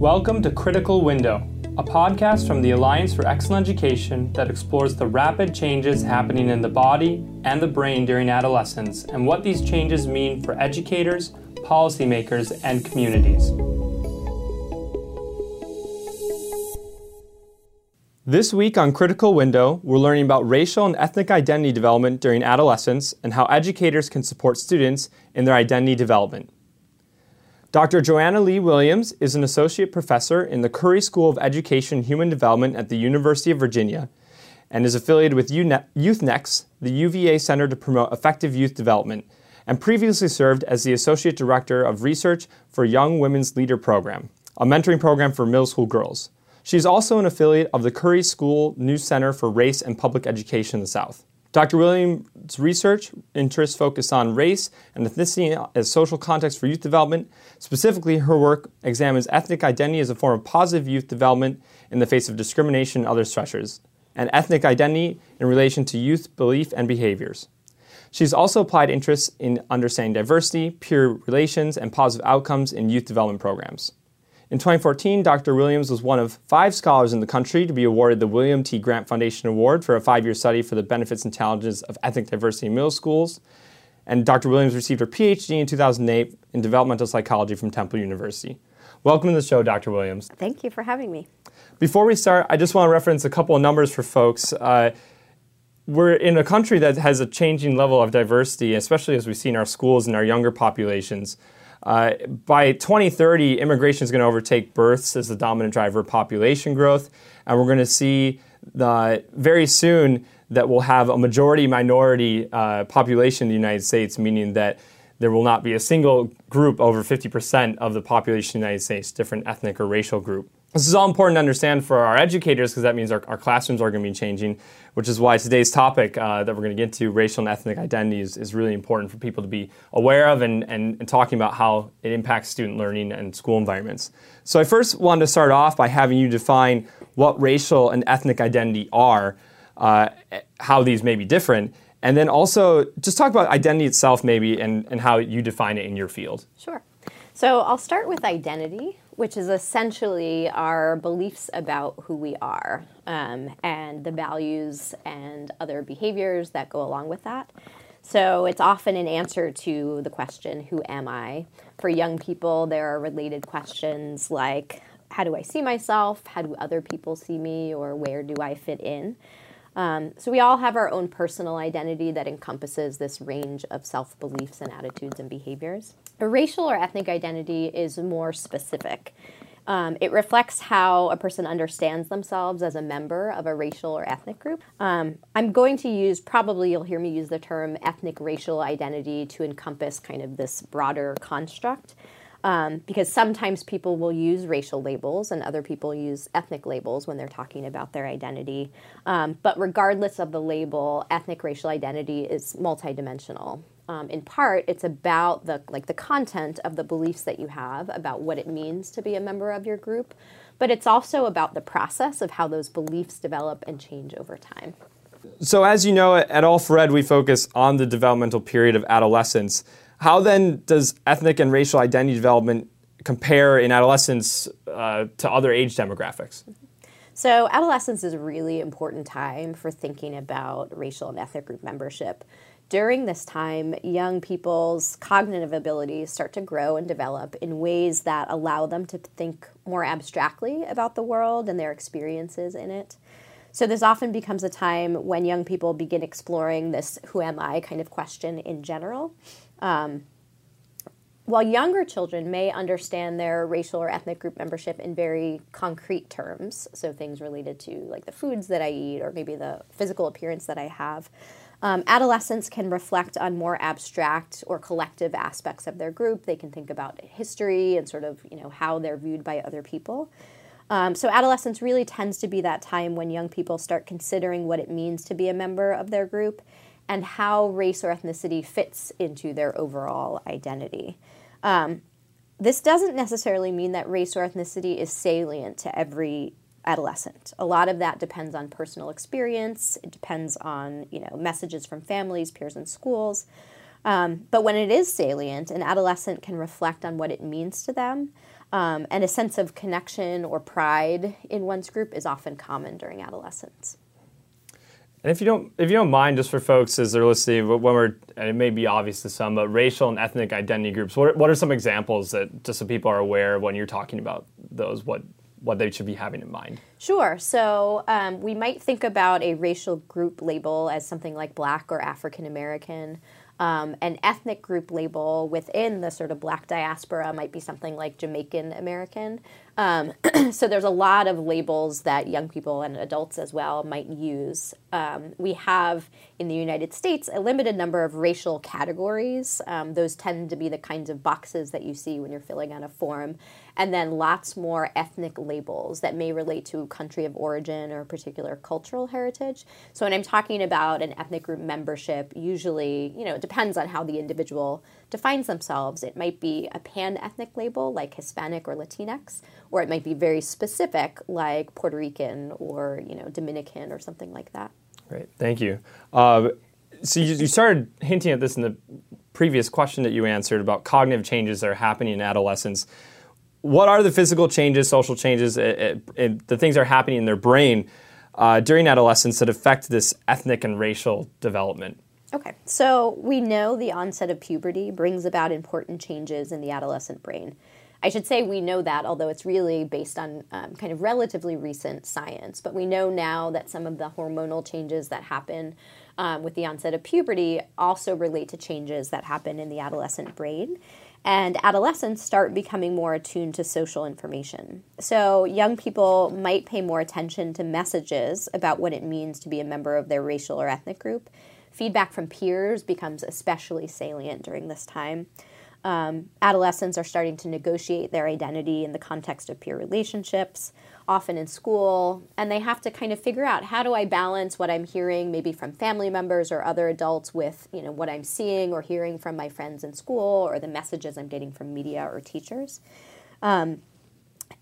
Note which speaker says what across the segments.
Speaker 1: Welcome to Critical Window, a podcast from the Alliance for Excellent Education that explores the rapid changes happening in the body and the brain during adolescence and what these changes mean for educators, policymakers, and communities. This week on Critical Window, we're learning about racial and ethnic identity development during adolescence and how educators can support students in their identity development. Dr. Joanna Lee Williams is an associate professor in the Curry School of Education and Human Development at the University of Virginia and is affiliated with YouthNext, the UVA Center to Promote Effective Youth Development, and previously served as the Associate Director of Research for Young Women's Leader Program, a mentoring program for middle school girls. She is also an affiliate of the Curry School News Center for Race and Public Education in the South. Dr. Williams' research interests focus on race and ethnicity as social context for youth development. Specifically, her work examines ethnic identity as a form of positive youth development in the face of discrimination and other stressors, and ethnic identity in relation to youth belief and behaviors. She's also applied interests in understanding diversity, peer relations, and positive outcomes in youth development programs. In 2014, Dr. Williams was one of five scholars in the country to be awarded the William T. Grant Foundation Award for a five year study for the benefits and challenges of ethnic diversity in middle schools. And Dr. Williams received her PhD in 2008 in developmental psychology from Temple University. Welcome to the show, Dr. Williams.
Speaker 2: Thank you for having me.
Speaker 1: Before we start, I just want to reference a couple of numbers for folks. Uh, we're in a country that has a changing level of diversity, especially as we see in our schools and our younger populations. Uh, by 2030, immigration is going to overtake births as the dominant driver of population growth, and we're going to see the, very soon that we'll have a majority minority uh, population in the United States, meaning that there will not be a single group over 50% of the population in the United States, different ethnic or racial group. This is all important to understand for our educators because that means our, our, classrooms are going to be changing, which is why today's topic uh, that we're going to get to, racial and ethnic identity, is, is really important for people to be aware of and, and, and, talking about how it impacts student learning and school environments. So I first wanted to start off by having you define what racial and ethnic identity are, uh, how these may be different, and then also just talk about identity itself maybe and, and how you define it in your field.
Speaker 2: Sure. So I'll start with identity which is essentially our beliefs about who we are um, and the values and other behaviors that go along with that. So it's often an answer to the question, Who am I? For young people, there are related questions like, How do I see myself? How do other people see me? Or where do I fit in? Um, so we all have our own personal identity that encompasses this range of self beliefs and attitudes and behaviors. A racial or ethnic identity is more specific. Um, it reflects how a person understands themselves as a member of a racial or ethnic group. Um, I'm going to use, probably you'll hear me use the term ethnic racial identity to encompass kind of this broader construct. Um, because sometimes people will use racial labels and other people use ethnic labels when they're talking about their identity. Um, but regardless of the label, ethnic racial identity is multidimensional. Um, in part it's about the like the content of the beliefs that you have about what it means to be a member of your group but it's also about the process of how those beliefs develop and change over time.
Speaker 1: So as you know at All4Ed we focus on the developmental period of adolescence how then does ethnic and racial identity development compare in adolescence uh, to other age demographics
Speaker 2: so adolescence is a really important time for thinking about racial and ethnic group membership during this time, young people's cognitive abilities start to grow and develop in ways that allow them to think more abstractly about the world and their experiences in it. So, this often becomes a time when young people begin exploring this who am I kind of question in general. Um, while younger children may understand their racial or ethnic group membership in very concrete terms, so things related to like the foods that I eat or maybe the physical appearance that I have, um, adolescents can reflect on more abstract or collective aspects of their group. They can think about history and sort of you know how they're viewed by other people. Um, so adolescence really tends to be that time when young people start considering what it means to be a member of their group and how race or ethnicity fits into their overall identity. Um, this doesn't necessarily mean that race or ethnicity is salient to every adolescent. A lot of that depends on personal experience. It depends on you know messages from families, peers, and schools. Um, but when it is salient, an adolescent can reflect on what it means to them Um, and a sense of connection or pride in one's group is often common during adolescence.
Speaker 1: And if you don't, if you don't mind, just for folks as they're listening, when we're, and it may be obvious to some, but racial and ethnic identity groups, what are, what are some examples that just so people are aware when you're talking about those, what what they should be having in mind?
Speaker 2: Sure. So um, we might think about a racial group label as something like Black or African American. Um, an ethnic group label within the sort of black diaspora might be something like Jamaican American. Um, so there's a lot of labels that young people and adults as well might use. Um, we have in the United States a limited number of racial categories. Um, those tend to be the kinds of boxes that you see when you're filling out a form and then lots more ethnic labels that may relate to country of origin or particular cultural heritage. So when I'm talking about an ethnic group membership, usually, you know, it depends on how the individual defines themselves. It might be a pan ethnic label like Hispanic or Latinx, or it might be very specific like Puerto Rican or, you know, Dominican or something like that.
Speaker 1: Great, thank you. Uh, so you, you started hinting at this in the previous question that you answered about cognitive changes that are happening in adolescence what are the physical changes, social changes, it, it, it, the things that are happening in their brain uh, during adolescence that affect this ethnic and racial development?
Speaker 2: Okay, so we know the onset of puberty brings about important changes in the adolescent brain. I should say we know that, although it's really based on um, kind of relatively recent science. But we know now that some of the hormonal changes that happen um, with the onset of puberty also relate to changes that happen in the adolescent brain and adolescents start becoming more attuned to social information. So, young people might pay more attention to messages about what it means to be a member of their racial or ethnic group. Feedback from peers becomes especially salient during this time. Um, adolescents are starting to negotiate their identity in the context of peer relationships often in school, and they have to kind of figure out how do I balance what I'm hearing, maybe from family members or other adults, with you know what I'm seeing or hearing from my friends in school or the messages I'm getting from media or teachers. Um,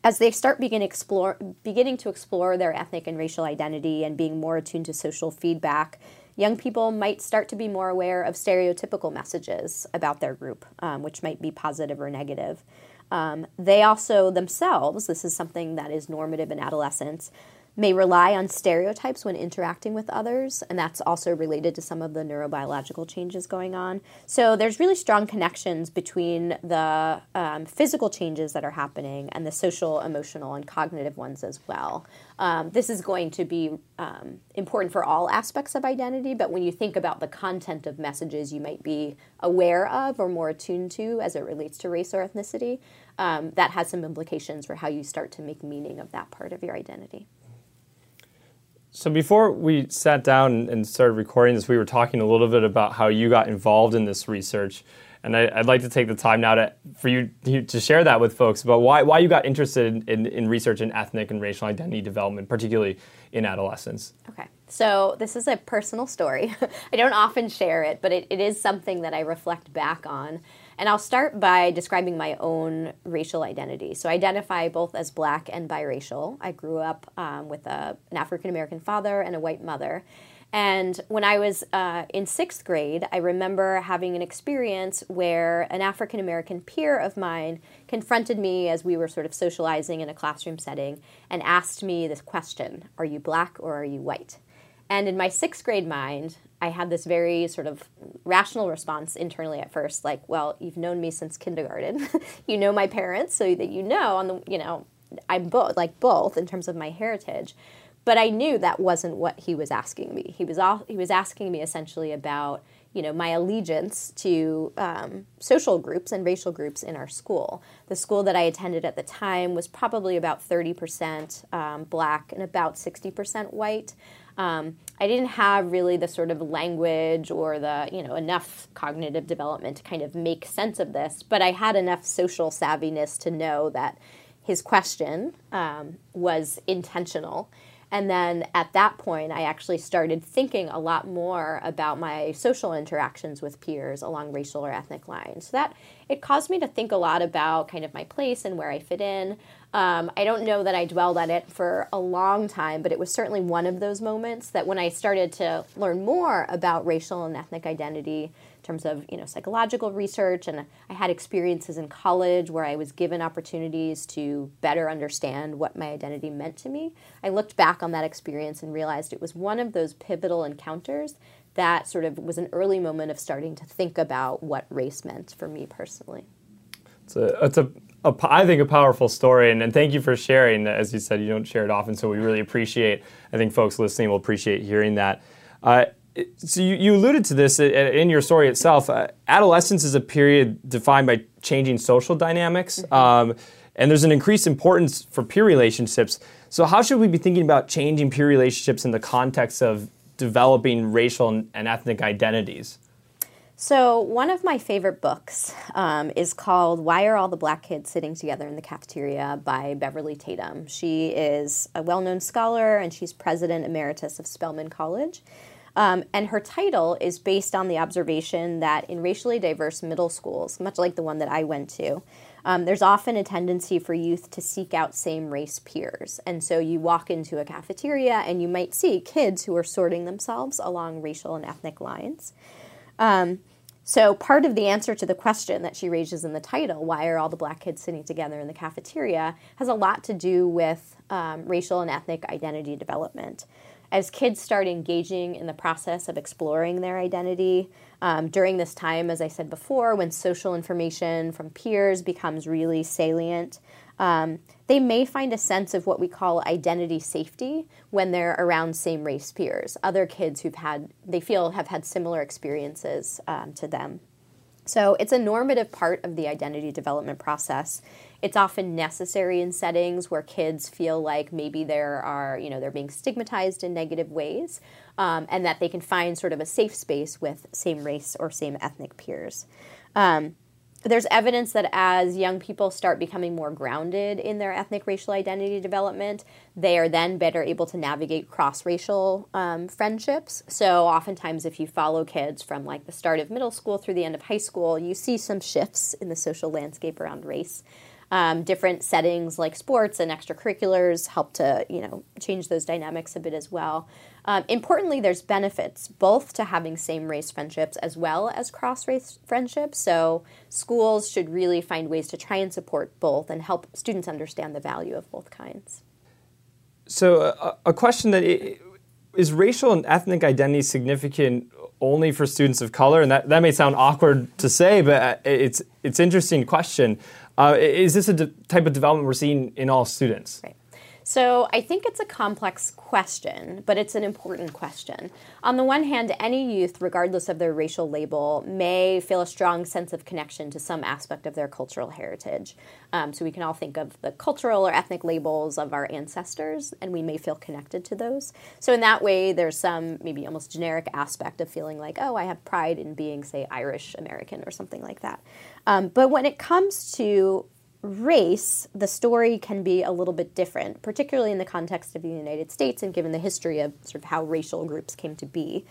Speaker 2: as they start begin explore, beginning to explore their ethnic and racial identity and being more attuned to social feedback, young people might start to be more aware of stereotypical messages about their group, um, which might be positive or negative. Um, they also themselves, this is something that is normative in adolescence, may rely on stereotypes when interacting with others, and that's also related to some of the neurobiological changes going on. So there's really strong connections between the um, physical changes that are happening and the social, emotional, and cognitive ones as well. Um, this is going to be um, important for all aspects of identity, but when you think about the content of messages you might be aware of or more attuned to as it relates to race or ethnicity, um, that has some implications for how you start to make meaning of that part of your identity.
Speaker 1: So before we sat down and started recording this, we were talking a little bit about how you got involved in this research, and I, would like to take the time now to for you to share that with folks about why why you got interested in, in research in ethnic and racial identity development, particularly in adolescence.
Speaker 2: Okay, so this is a personal story. I don't often share it, but it, it is something that I reflect back on. And I'll start by describing my own racial identity. So I identify both as black and biracial. I grew up um, with a, an African American father and a white mother. And when I was uh, in sixth grade, I remember having an experience where an African American peer of mine confronted me as we were sort of socializing in a classroom setting and asked me this question Are you black or are you white? And in my sixth grade mind, I had this very sort of rational response internally at first, like, well, you've known me since kindergarten. you know my parents, so that you know on the you know, I'm both like both in terms of my heritage. But I knew that wasn't what he was asking me. He was he was asking me essentially about you know my allegiance to um, social groups and racial groups in our school. The school that I attended at the time was probably about 30% um, black and about 60% white. Um, I didn't have really the sort of language or the, you know, enough cognitive development to kind of make sense of this, but I had enough social savviness to know that his question um, was intentional. And then at that point, I actually started thinking a lot more about my social interactions with peers along racial or ethnic lines. So that it caused me to think a lot about kind of my place and where I fit in. Um, I don't know that I dwelled on it for a long time, but it was certainly one of those moments that when I started to learn more about racial and ethnic identity, in terms of you know psychological research, and I had experiences in college where I was given opportunities to better understand what my identity meant to me. I looked back on that experience and realized it was one of those pivotal encounters that sort of was an early moment of starting to think about what race meant for me personally.
Speaker 1: It's a, it's a, a I think a powerful story, and, and thank you for sharing. As you said, you don't share it often, so we really appreciate. I think folks listening will appreciate hearing that. Uh, so you, you, alluded to this in your story itself. Uh, adolescence is a period defined by changing social dynamics, mm-hmm. um, and there's an increased importance for peer relationships. So how should we be thinking about changing peer relationships in the context of developing racial and ethnic identities?
Speaker 2: So, one of my favorite books um, is called Why Are All the Black Kids Sitting Together in the Cafeteria by Beverly Tatum. She is a well known scholar and she's president emeritus of Spelman College. Um, and her title is based on the observation that in racially diverse middle schools, much like the one that I went to, um, there's often a tendency for youth to seek out same race peers. And so you walk into a cafeteria and you might see kids who are sorting themselves along racial and ethnic lines. Um, so, part of the answer to the question that she raises in the title, why are all the black kids sitting together in the cafeteria, has a lot to do with um, racial and ethnic identity development. As kids start engaging in the process of exploring their identity, um, during this time, as I said before, when social information from peers becomes really salient, um, they may find a sense of what we call identity safety when they're around same race peers, other kids who've had, they feel have had similar experiences um, to them. So it's a normative part of the identity development process. It's often necessary in settings where kids feel like maybe there are, you know, they're being stigmatized in negative ways, um, and that they can find sort of a safe space with same race or same ethnic peers. Um, there's evidence that as young people start becoming more grounded in their ethnic racial identity development, they are then better able to navigate cross racial um, friendships. So, oftentimes, if you follow kids from like the start of middle school through the end of high school, you see some shifts in the social landscape around race. Um, different settings like sports and extracurriculars help to you know change those dynamics a bit as well. Um, importantly, there's benefits both to having same race friendships as well as cross race friendships. So schools should really find ways to try and support both and help students understand the value of both kinds.
Speaker 1: So a, a question that is racial and ethnic identity significant only for students of color? And that, that may sound awkward to say, but uh, it's it's interesting question. Uh, is this a de- type of development we're seeing in all students?
Speaker 2: Right. So I think it's a complex question, but it's an important question. On the one hand, any youth, regardless of their racial label, may feel a strong sense of connection to some aspect of their cultural heritage. Um, so we can all think of the cultural or ethnic labels of our ancestors, and we may feel connected to those. So in that way, there's some maybe almost generic aspect of feeling like, oh, I have pride in being, say, Irish American or something like that. Um, but when it comes to race, the story can be a little bit different, particularly in the context of the United States and given the history of sort of how racial groups came to be.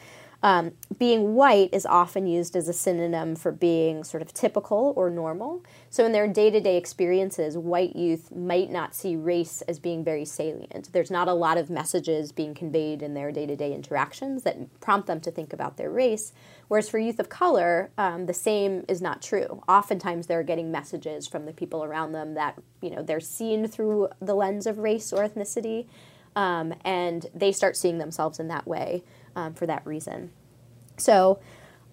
Speaker 2: Um, being white is often used as a synonym for being sort of typical or normal. So, in their day to day experiences, white youth might not see race as being very salient. There's not a lot of messages being conveyed in their day to day interactions that prompt them to think about their race. Whereas for youth of color, um, the same is not true. Oftentimes, they're getting messages from the people around them that you know they're seen through the lens of race or ethnicity, um, and they start seeing themselves in that way um, for that reason. So,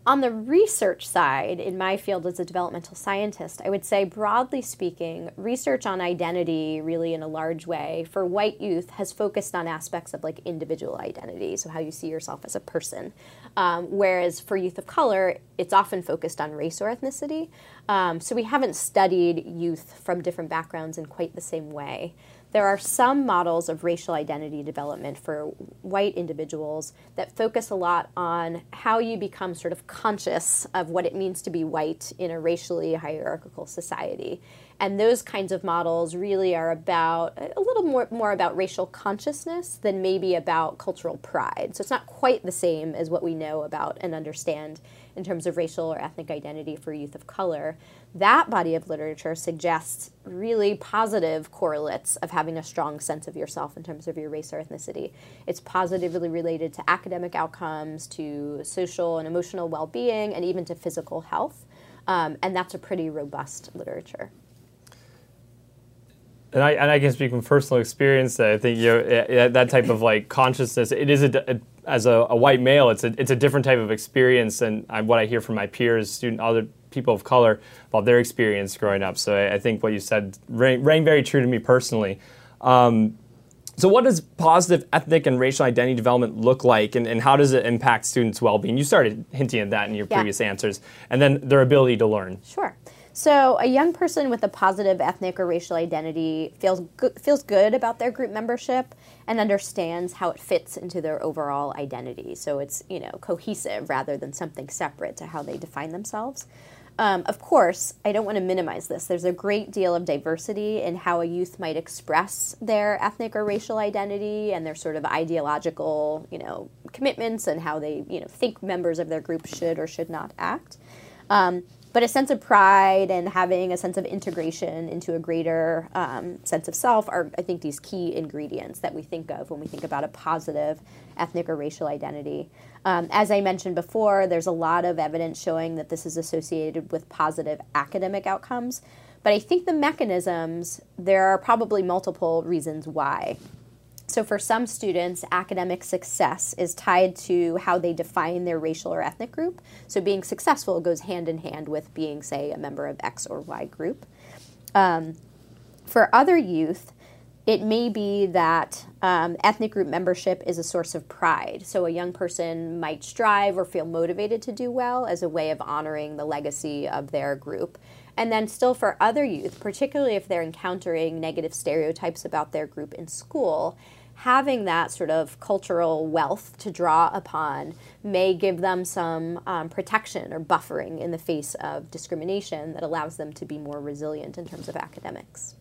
Speaker 2: on the research side, in my field as a developmental scientist, I would say, broadly speaking, research on identity, really in a large way, for white youth has focused on aspects of like individual identity, so how you see yourself as a person. Um, whereas for youth of color, it's often focused on race or ethnicity. Um, so we haven't studied youth from different backgrounds in quite the same way. There are some models of racial identity development for white individuals that focus a lot on how you become sort of conscious of what it means to be white in a racially hierarchical society. And those kinds of models really are about a little more, more about racial consciousness than maybe about cultural pride. So it's not quite the same as what we know about and understand in terms of racial or ethnic identity for youth of color, that body of literature suggests really positive correlates of having a strong sense of yourself in terms of your race or ethnicity. It's positively related to academic outcomes, to social and emotional well being, and even to physical health. Um, and that's a pretty robust literature.
Speaker 1: And I, and I can speak from personal experience. That I think you know, that type of like consciousness. It is a, a as a, a, white male, it's a it's a different type of experience than what I hear from my peers, student, other people of color about their experience growing up. So I, I think what you said rang, rang, very true to me personally. Um, so, what does positive ethnic and racial identity development look like, and, and how does it impact students' well being? You started hinting at that in your yeah. previous answers, and then their ability to learn.
Speaker 2: Sure. So, a young person with a positive ethnic or racial identity feels good, feels good about their group membership and understands how it fits into their overall identity. So, it's you know cohesive rather than something separate to how they define themselves. Um, of course, I don't want to minimize this. There's a great deal of diversity in how a youth might express their ethnic or racial identity and their sort of ideological, you know, commitments and how they, you know, think members of their group should or should not act. Um, but a sense of pride and having a sense of integration into a greater um, sense of self are, I think, these key ingredients that we think of when we think about a positive ethnic or racial identity. Um, as I mentioned before, there's a lot of evidence showing that this is associated with positive academic outcomes. But I think the mechanisms, there are probably multiple reasons why. So, for some students, academic success is tied to how they define their racial or ethnic group. So, being successful goes hand in hand with being, say, a member of X or Y group. Um, for other youth, it may be that um, ethnic group membership is a source of pride. So, a young person might strive or feel motivated to do well as a way of honoring the legacy of their group. And then, still for other youth, particularly if they're encountering negative stereotypes about their group in school, having that sort of cultural wealth to draw upon may give them some um, protection or buffering in the face of discrimination that allows them to be more resilient in terms of academics.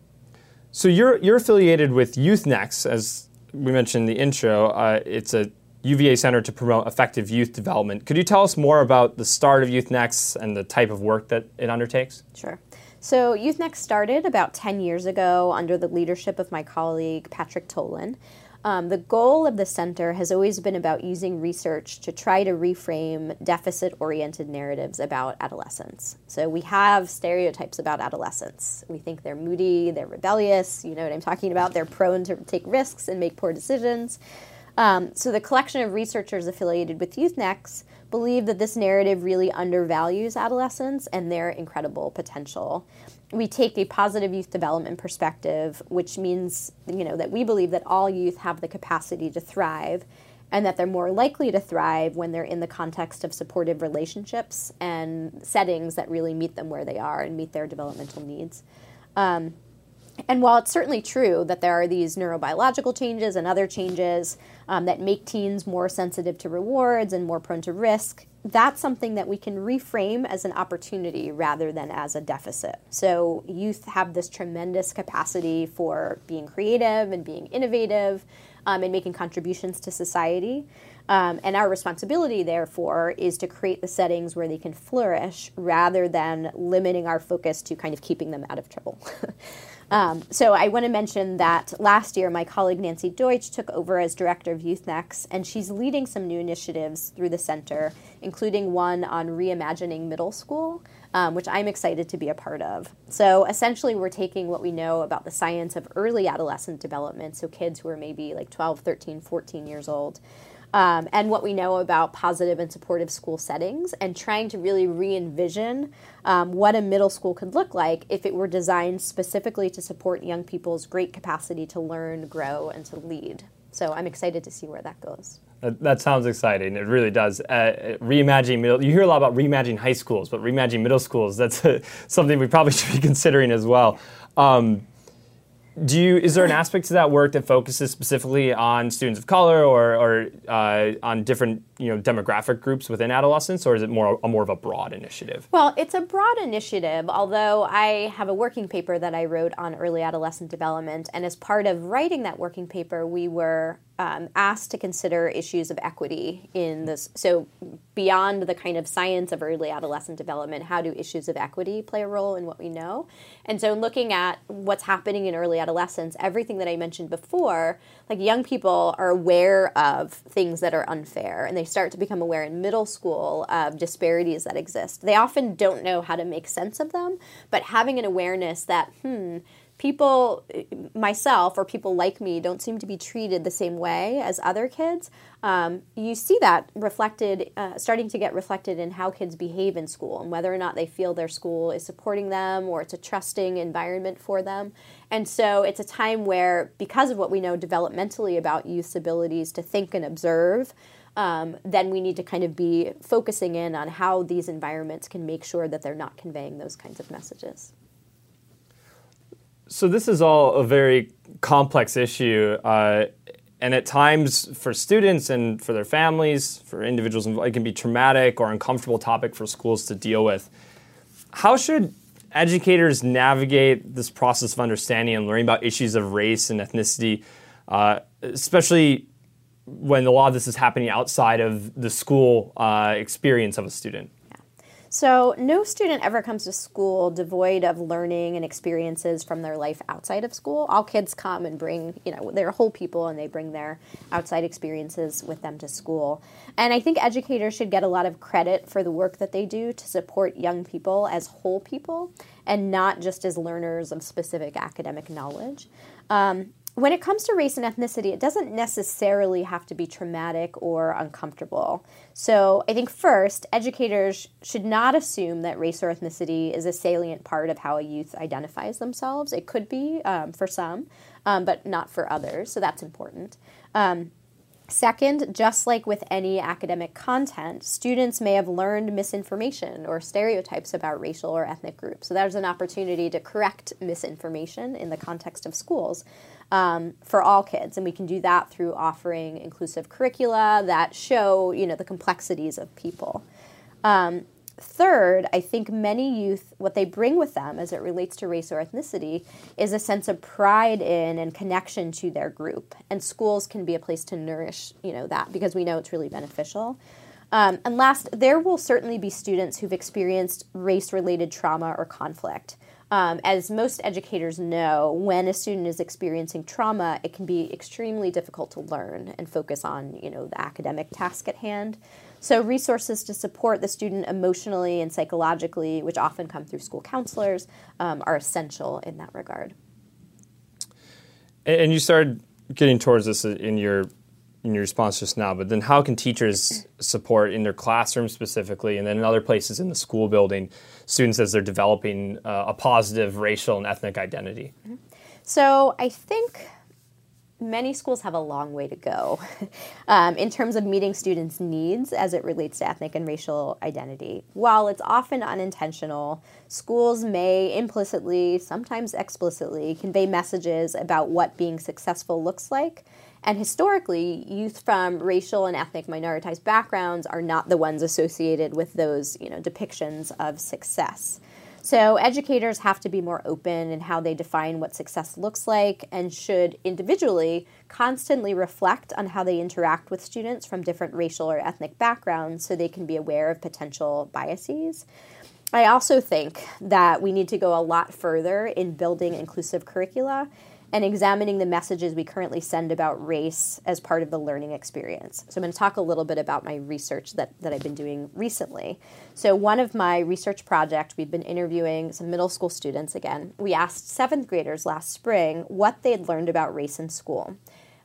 Speaker 1: So you're you're affiliated with YouthNext, as we mentioned in the intro. Uh, it's a UVA Center to promote effective youth development. Could you tell us more about the start of YouthNext and the type of work that it undertakes?
Speaker 2: Sure. So YouthNext started about 10 years ago under the leadership of my colleague Patrick Tolan. Um, the goal of the center has always been about using research to try to reframe deficit oriented narratives about adolescents. So we have stereotypes about adolescents. We think they're moody, they're rebellious, you know what I'm talking about, they're prone to take risks and make poor decisions. Um, so the collection of researchers affiliated with YouthNext believe that this narrative really undervalues adolescents and their incredible potential we take a positive youth development perspective, which means you know that we believe that all youth have the capacity to thrive, and that they're more likely to thrive when they're in the context of supportive relationships and settings that really meet them where they are and meet their developmental needs. Um, and while it's certainly true that there are these neurobiological changes and other changes um, that make teens more sensitive to rewards and more prone to risk, that's something that we can reframe as an opportunity rather than as a deficit. So, youth have this tremendous capacity for being creative and being innovative um, and making contributions to society. Um, and our responsibility, therefore, is to create the settings where they can flourish rather than limiting our focus to kind of keeping them out of trouble. Um, so I want to mention that last year, my colleague Nancy Deutsch took over as director of YouthNext, and she's leading some new initiatives through the center, including one on reimagining middle school, um, which I'm excited to be a part of. So essentially, we're taking what we know about the science of early adolescent development, so kids who are maybe like 12, 13, 14 years old um, and what we know about positive and supportive school settings, and trying to really re envision um, what a middle school could look like if it were designed specifically to support young people's great capacity to learn, grow, and to lead. So I'm excited to see where that goes.
Speaker 1: That, sounds exciting. It really does. Uh, reimagining middle. You hear a lot about reimagining high schools, but reimagining middle schools. That's uh, something we probably should be considering as well. Um, do you is there an aspect to that work that focuses specifically on students of color or, or uh, on different you know demographic groups within adolescence or is it more a more of a broad initiative?
Speaker 2: Well it's a broad initiative although i have a working paper that i wrote on early adolescent development and as part of writing that working paper we were um, asked to consider issues of equity in this. So, beyond the kind of science of early adolescent development, how do issues of equity play a role in what we know? And so, looking at what's happening in early adolescence, everything that I mentioned before, like young people are aware of things that are unfair, and they start to become aware in middle school of disparities that exist. They often don't know how to make sense of them, but having an awareness that, hmm, people, myself or people like me, don't seem to be treated the same way as other kids. Um, you see that reflected, uh, starting to get reflected in how kids behave in school and whether or not they feel their school is supporting them or it's a trusting environment for them. And so it's a time where, because of what we know developmentally about youth's abilities to think and observe, um, then we need to kind of be focusing in on how these environments can make sure that they're not conveying those kinds of messages.
Speaker 1: So this is all a very complex issue, uh, and at times for students and for their families, for individuals, it can be traumatic or uncomfortable topic for schools to deal with. How should educators navigate this process of understanding and learning about issues of race and ethnicity, uh, especially when a lot of this is happening outside of the school uh, experience of a student?
Speaker 2: So, no student ever comes to school devoid of learning and experiences from their life outside of school. All kids come and bring, you know, they're whole people and they bring their outside experiences with them to school. And I think educators should get a lot of credit for the work that they do to support young people as whole people and not just as learners of specific academic knowledge. Um, when it comes to race and ethnicity, it doesn't necessarily have to be traumatic or uncomfortable. So, I think first, educators should not assume that race or ethnicity is a salient part of how a youth identifies themselves. It could be um, for some, um, but not for others. So, that's important. Um, Second, just like with any academic content, students may have learned misinformation or stereotypes about racial or ethnic groups. So there's an opportunity to correct misinformation in the context of schools um, for all kids, and we can do that through offering inclusive curricula that show, you know, the complexities of people. Um, Third, I think many youth, what they bring with them as it relates to race or ethnicity is a sense of pride in and connection to their group. And schools can be a place to nourish, you know, that because we know it's really beneficial. Um, and last, there will certainly be students who've experienced race related trauma or conflict. Um, as most educators know, when a student is experiencing trauma, it can be extremely difficult to learn and focus on, you know, the academic task at hand. So, resources to support the student emotionally and psychologically, which often come through school counselors, um, are essential in that regard.
Speaker 1: And you started getting towards this in your in your response just now, but then how can teachers support in their classroom specifically, and then in other places in the school building, students as they're developing uh, a positive racial and ethnic identity?
Speaker 2: Mm-hmm. So I think many schools have a long way to go um, in terms of meeting students' needs as it relates to ethnic and racial identity. While it's often unintentional, schools may implicitly, sometimes explicitly, convey messages about what being successful looks like. And historically, youth from racial and ethnic minoritized backgrounds are not the ones associated with those you know, depictions of success. So educators have to be more open in how they define what success looks like and should individually constantly reflect on how they interact with students from different racial or ethnic backgrounds so they can be aware of potential biases. I also think that we need to go a lot further in building inclusive curricula and examining the messages we currently send about race as part of the learning experience. So, I'm going to talk a little bit about my research that, that I've been doing recently. So, one of my research projects, we've been interviewing some middle school students again. We asked seventh graders last spring what they'd learned about race in school.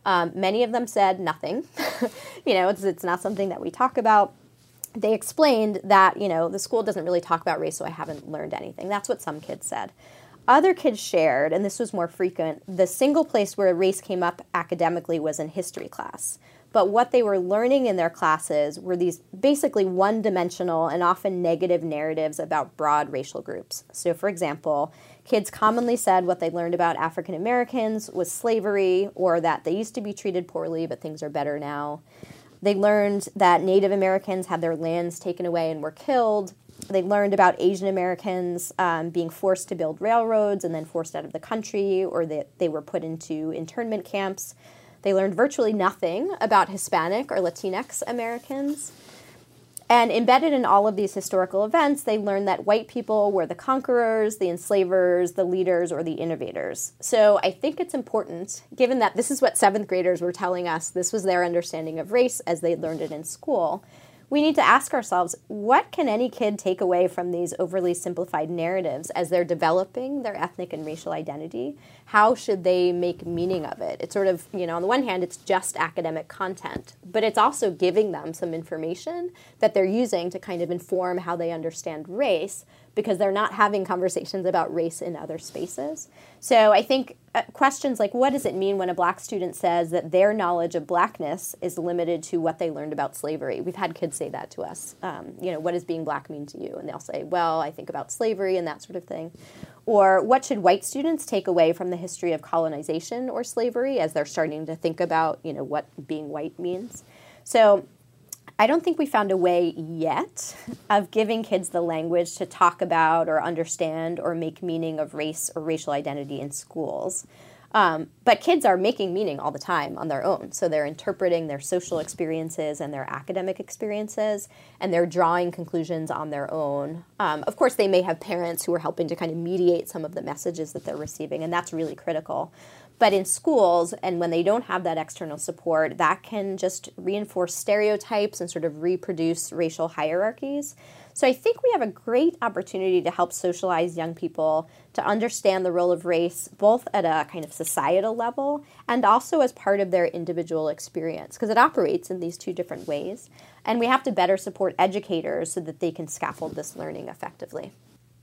Speaker 2: Um, many of them said nothing. you know, it's, it's not something that we talk about they explained that you know the school doesn't really talk about race so i haven't learned anything that's what some kids said other kids shared, and this was more frequent, the single place where race came up academically was in history class. But what they were learning in their classes were these basically one dimensional and often negative narratives about broad racial groups. So, for example, kids commonly said what they learned about African Americans was slavery or that they used to be treated poorly, but things are better now. They learned that Native Americans had their lands taken away and were killed, they learned about Asian Americans um, being forced to build railroads and then forced out of the country, or that they were put into internment camps. They learned virtually nothing about Hispanic or Latinx Americans. And embedded in all of these historical events, they learned that white people were the conquerors, the enslavers, the leaders, or the innovators. So I think it's important, given that this is what seventh graders were telling us, this was their understanding of race as they learned it in school, we need to ask ourselves what can any kid take away from these overly simplified narratives as they're developing their ethnic and racial identity? How should they make meaning of it? It's sort of, you know, on the one hand, it's just academic content, but it's also giving them some information that they're using to kind of inform how they understand race because they're not having conversations about race in other spaces. So I think uh, questions like what does it mean when a black student says that their knowledge of blackness is limited to what they learned about slavery? We've had kids say that to us. Um, you know, what does being black mean to you? And they'll say, well, I think about slavery and that sort of thing. Or what should white students take away from the history of colonization or slavery as they're starting to think about, you know, what being white means? So I don't think we found a way yet of giving kids the language to talk about or understand or make meaning of race or racial identity in schools. Um, but kids are making meaning all the time on their own. So they're interpreting their social experiences and their academic experiences, and they're drawing conclusions on their own. Um, of course, they may have parents who are helping to kind of mediate some of the messages that they're receiving, and that's really critical. But in schools, and when they don't have that external support, that can just reinforce stereotypes and sort of reproduce racial hierarchies. So I think we have a great opportunity to help socialize young people to understand the role of race, both at a kind of societal level and also as part of their individual experience, because it operates in these two different ways. And we have to better support educators so that they can scaffold this learning effectively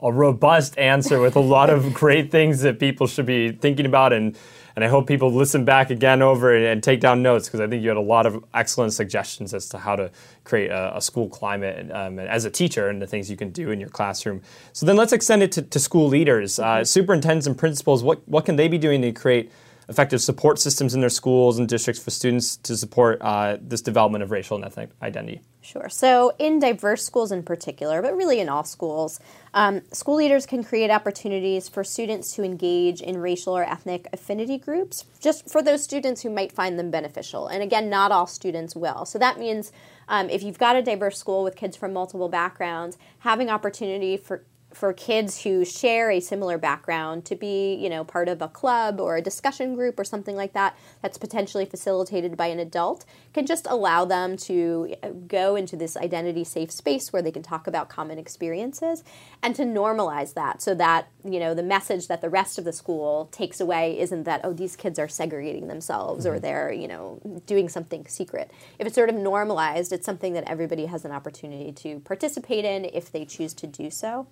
Speaker 1: a robust answer with a lot of great things that people should be thinking about and and I hope people listen back again over and, and take down notes because I think you had a lot of excellent suggestions as to how to create a, a school climate um, as a teacher and the things you can do in your classroom. So then let's extend it to, to school leaders, uh, mm-hmm. superintendents and principals. What what can they be doing to create effective support systems in their schools and districts for students to support uh, this development of racial and ethnic identity?
Speaker 2: Sure. So, in diverse schools in particular, but really in all schools, um, school leaders can create opportunities for students to engage in racial or ethnic affinity groups, just for those students who might find them beneficial. And again, not all students will. So, that means um, if you've got a diverse school with kids from multiple backgrounds, having opportunity for for kids who share a similar background to be, you know, part of a club or a discussion group or something like that that's potentially facilitated by an adult can just allow them to uh, go into this identity safe space where they can talk about common experiences and to normalize that so that, you know, the message that the rest of the school takes away isn't that oh these kids are segregating themselves mm-hmm. or they're, you know, doing something secret. If it's sort of normalized, it's something that everybody has an opportunity to participate in if they choose to do so.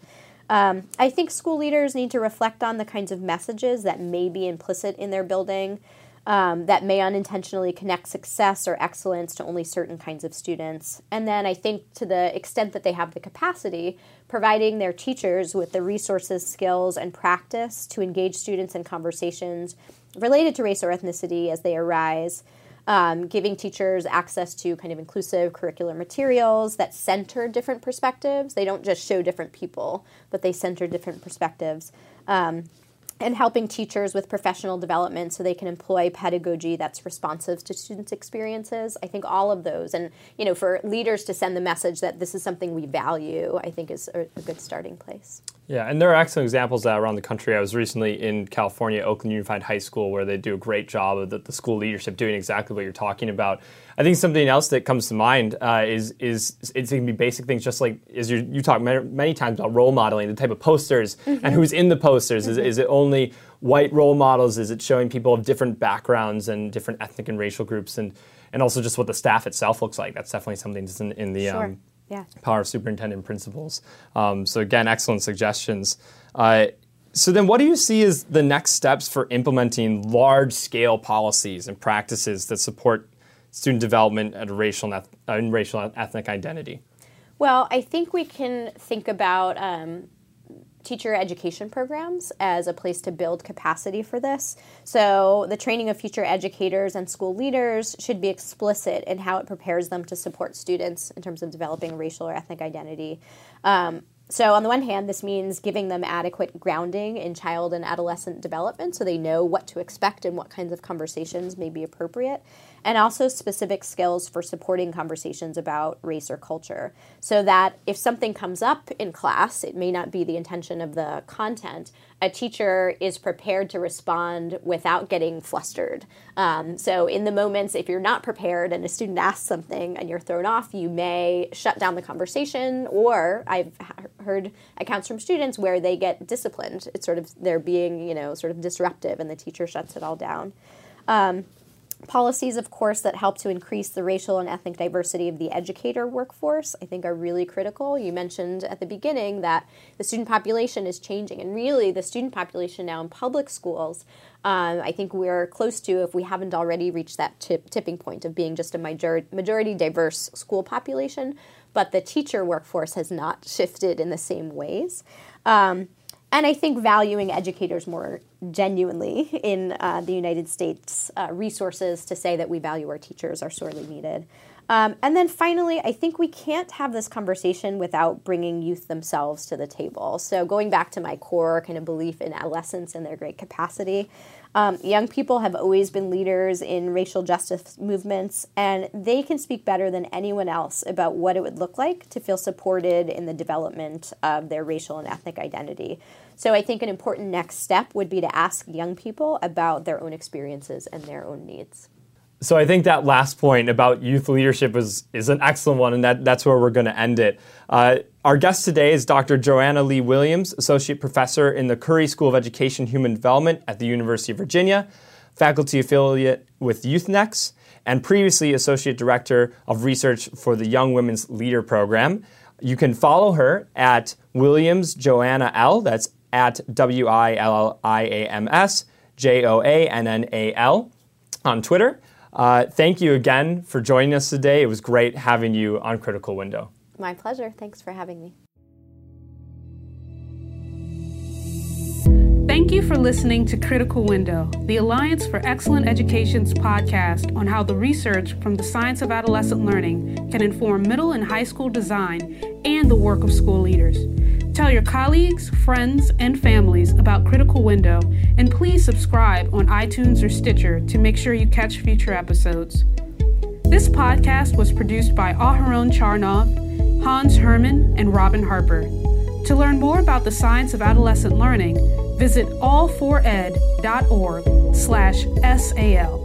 Speaker 2: Um, I think school leaders need to reflect on the kinds of messages that may be implicit in their building um, that may unintentionally connect success or excellence to only certain kinds of students. And then I think to the extent that they have the capacity, providing their teachers with the resources, skills, and practice to engage students in conversations related to race or ethnicity as they arise um, giving teachers access to kind of inclusive curricular materials that center different perspectives. They don't just show different people, but they center different perspectives. Um, and helping teachers with professional development so they can employ pedagogy that's responsive to students' experiences. I think all of those, and you know, for leaders to send the message that this is something we value, I think is a, a good starting place.
Speaker 1: Yeah, and there are excellent examples around the country. I was recently in California, Oakland Unified High School, where they do a great job of the, the school leadership doing exactly what you're talking about. I think something else that comes to mind uh, is is it's going to be basic things, just like as you you talk many, many, times about role modeling, the type of posters mm-hmm. and who's in the posters. Mm-hmm. Is, is it only white role models? Is it showing people of different backgrounds and different ethnic and racial groups, and and also just what the staff itself looks like? That's definitely something that's in, in the
Speaker 2: sure. um, yeah.
Speaker 1: power of superintendent principals. Um, so again, excellent suggestions. Uh, so then, what do you see as the next steps for implementing large-scale policies and practices that support student development and racial and, eth- uh, racial and ethnic identity?
Speaker 2: Well, I think we can think about um, teacher education programs as a place to build capacity for this. So, the training of future educators and school leaders should be explicit in how it prepares them to support students in terms of developing racial or ethnic identity. Um, so, on the one hand, this means giving them adequate grounding in child and adolescent development so they know what to expect and what kinds of conversations may be appropriate, and also specific skills for supporting conversations about race or culture. So that if something comes up in class, it may not be the intention of the content, a teacher is prepared to respond without getting flustered. Um, so, in the moments, if you're not prepared and a student asks something and you're thrown off, you may shut down the conversation, or I've heard accounts from students where they get disciplined. It's sort of they're being, you know, sort of disruptive, and the teacher shuts it all down. Um, policies, of course, that help to increase the racial and ethnic diversity of the educator workforce, I think, are really critical. You mentioned at the beginning that the student population is changing, and really, the student population now in public schools. Um, I think we're close to, if we haven't already reached that tip, tipping point of being just a major, majority diverse school population but the teacher workforce has not shifted in the same ways. Um, and I think valuing educators more genuinely in uh, the United States, uh, resources to say that we value our teachers are sorely needed. Um, and then finally, I think we can't have this conversation without bringing youth themselves to the table. So, going back to my core kind of belief in adolescence and their great capacity, um, young people have always been leaders in racial justice movements, and they can speak better than anyone else about what it would look like to feel supported in the development of their racial and ethnic identity. So, I think an important next step would be to ask young people about their own experiences and their own needs.
Speaker 1: So I think that last point about youth leadership is, is an excellent one, and that, that's where we're going to end it. Uh, our guest today is Dr. Joanna Lee Williams, Associate Professor in the Curry School of Education Human Development at the University of Virginia, faculty affiliate with Youth-Nex, and previously Associate Director of Research for the Young Women's Leader Program. You can follow her at Williams Joanna L. That's at W I L I A M S J O A N N A L on Twitter. Uh, thank you again for joining us today. It was great having you on Critical Window.
Speaker 2: My pleasure. Thanks for having me.
Speaker 3: Thank you for listening to Critical Window, the Alliance for Excellent Education's podcast on how the research from the science of adolescent learning can inform middle and high school design and the work of school leaders. Tell your colleagues, friends, and families about Critical Window, and please subscribe on iTunes or Stitcher to make sure you catch future episodes. This podcast was produced by Aharon Charnov, Hans Herman, and Robin Harper. To learn more about the science of adolescent learning, visit all4ed.org slash SAL.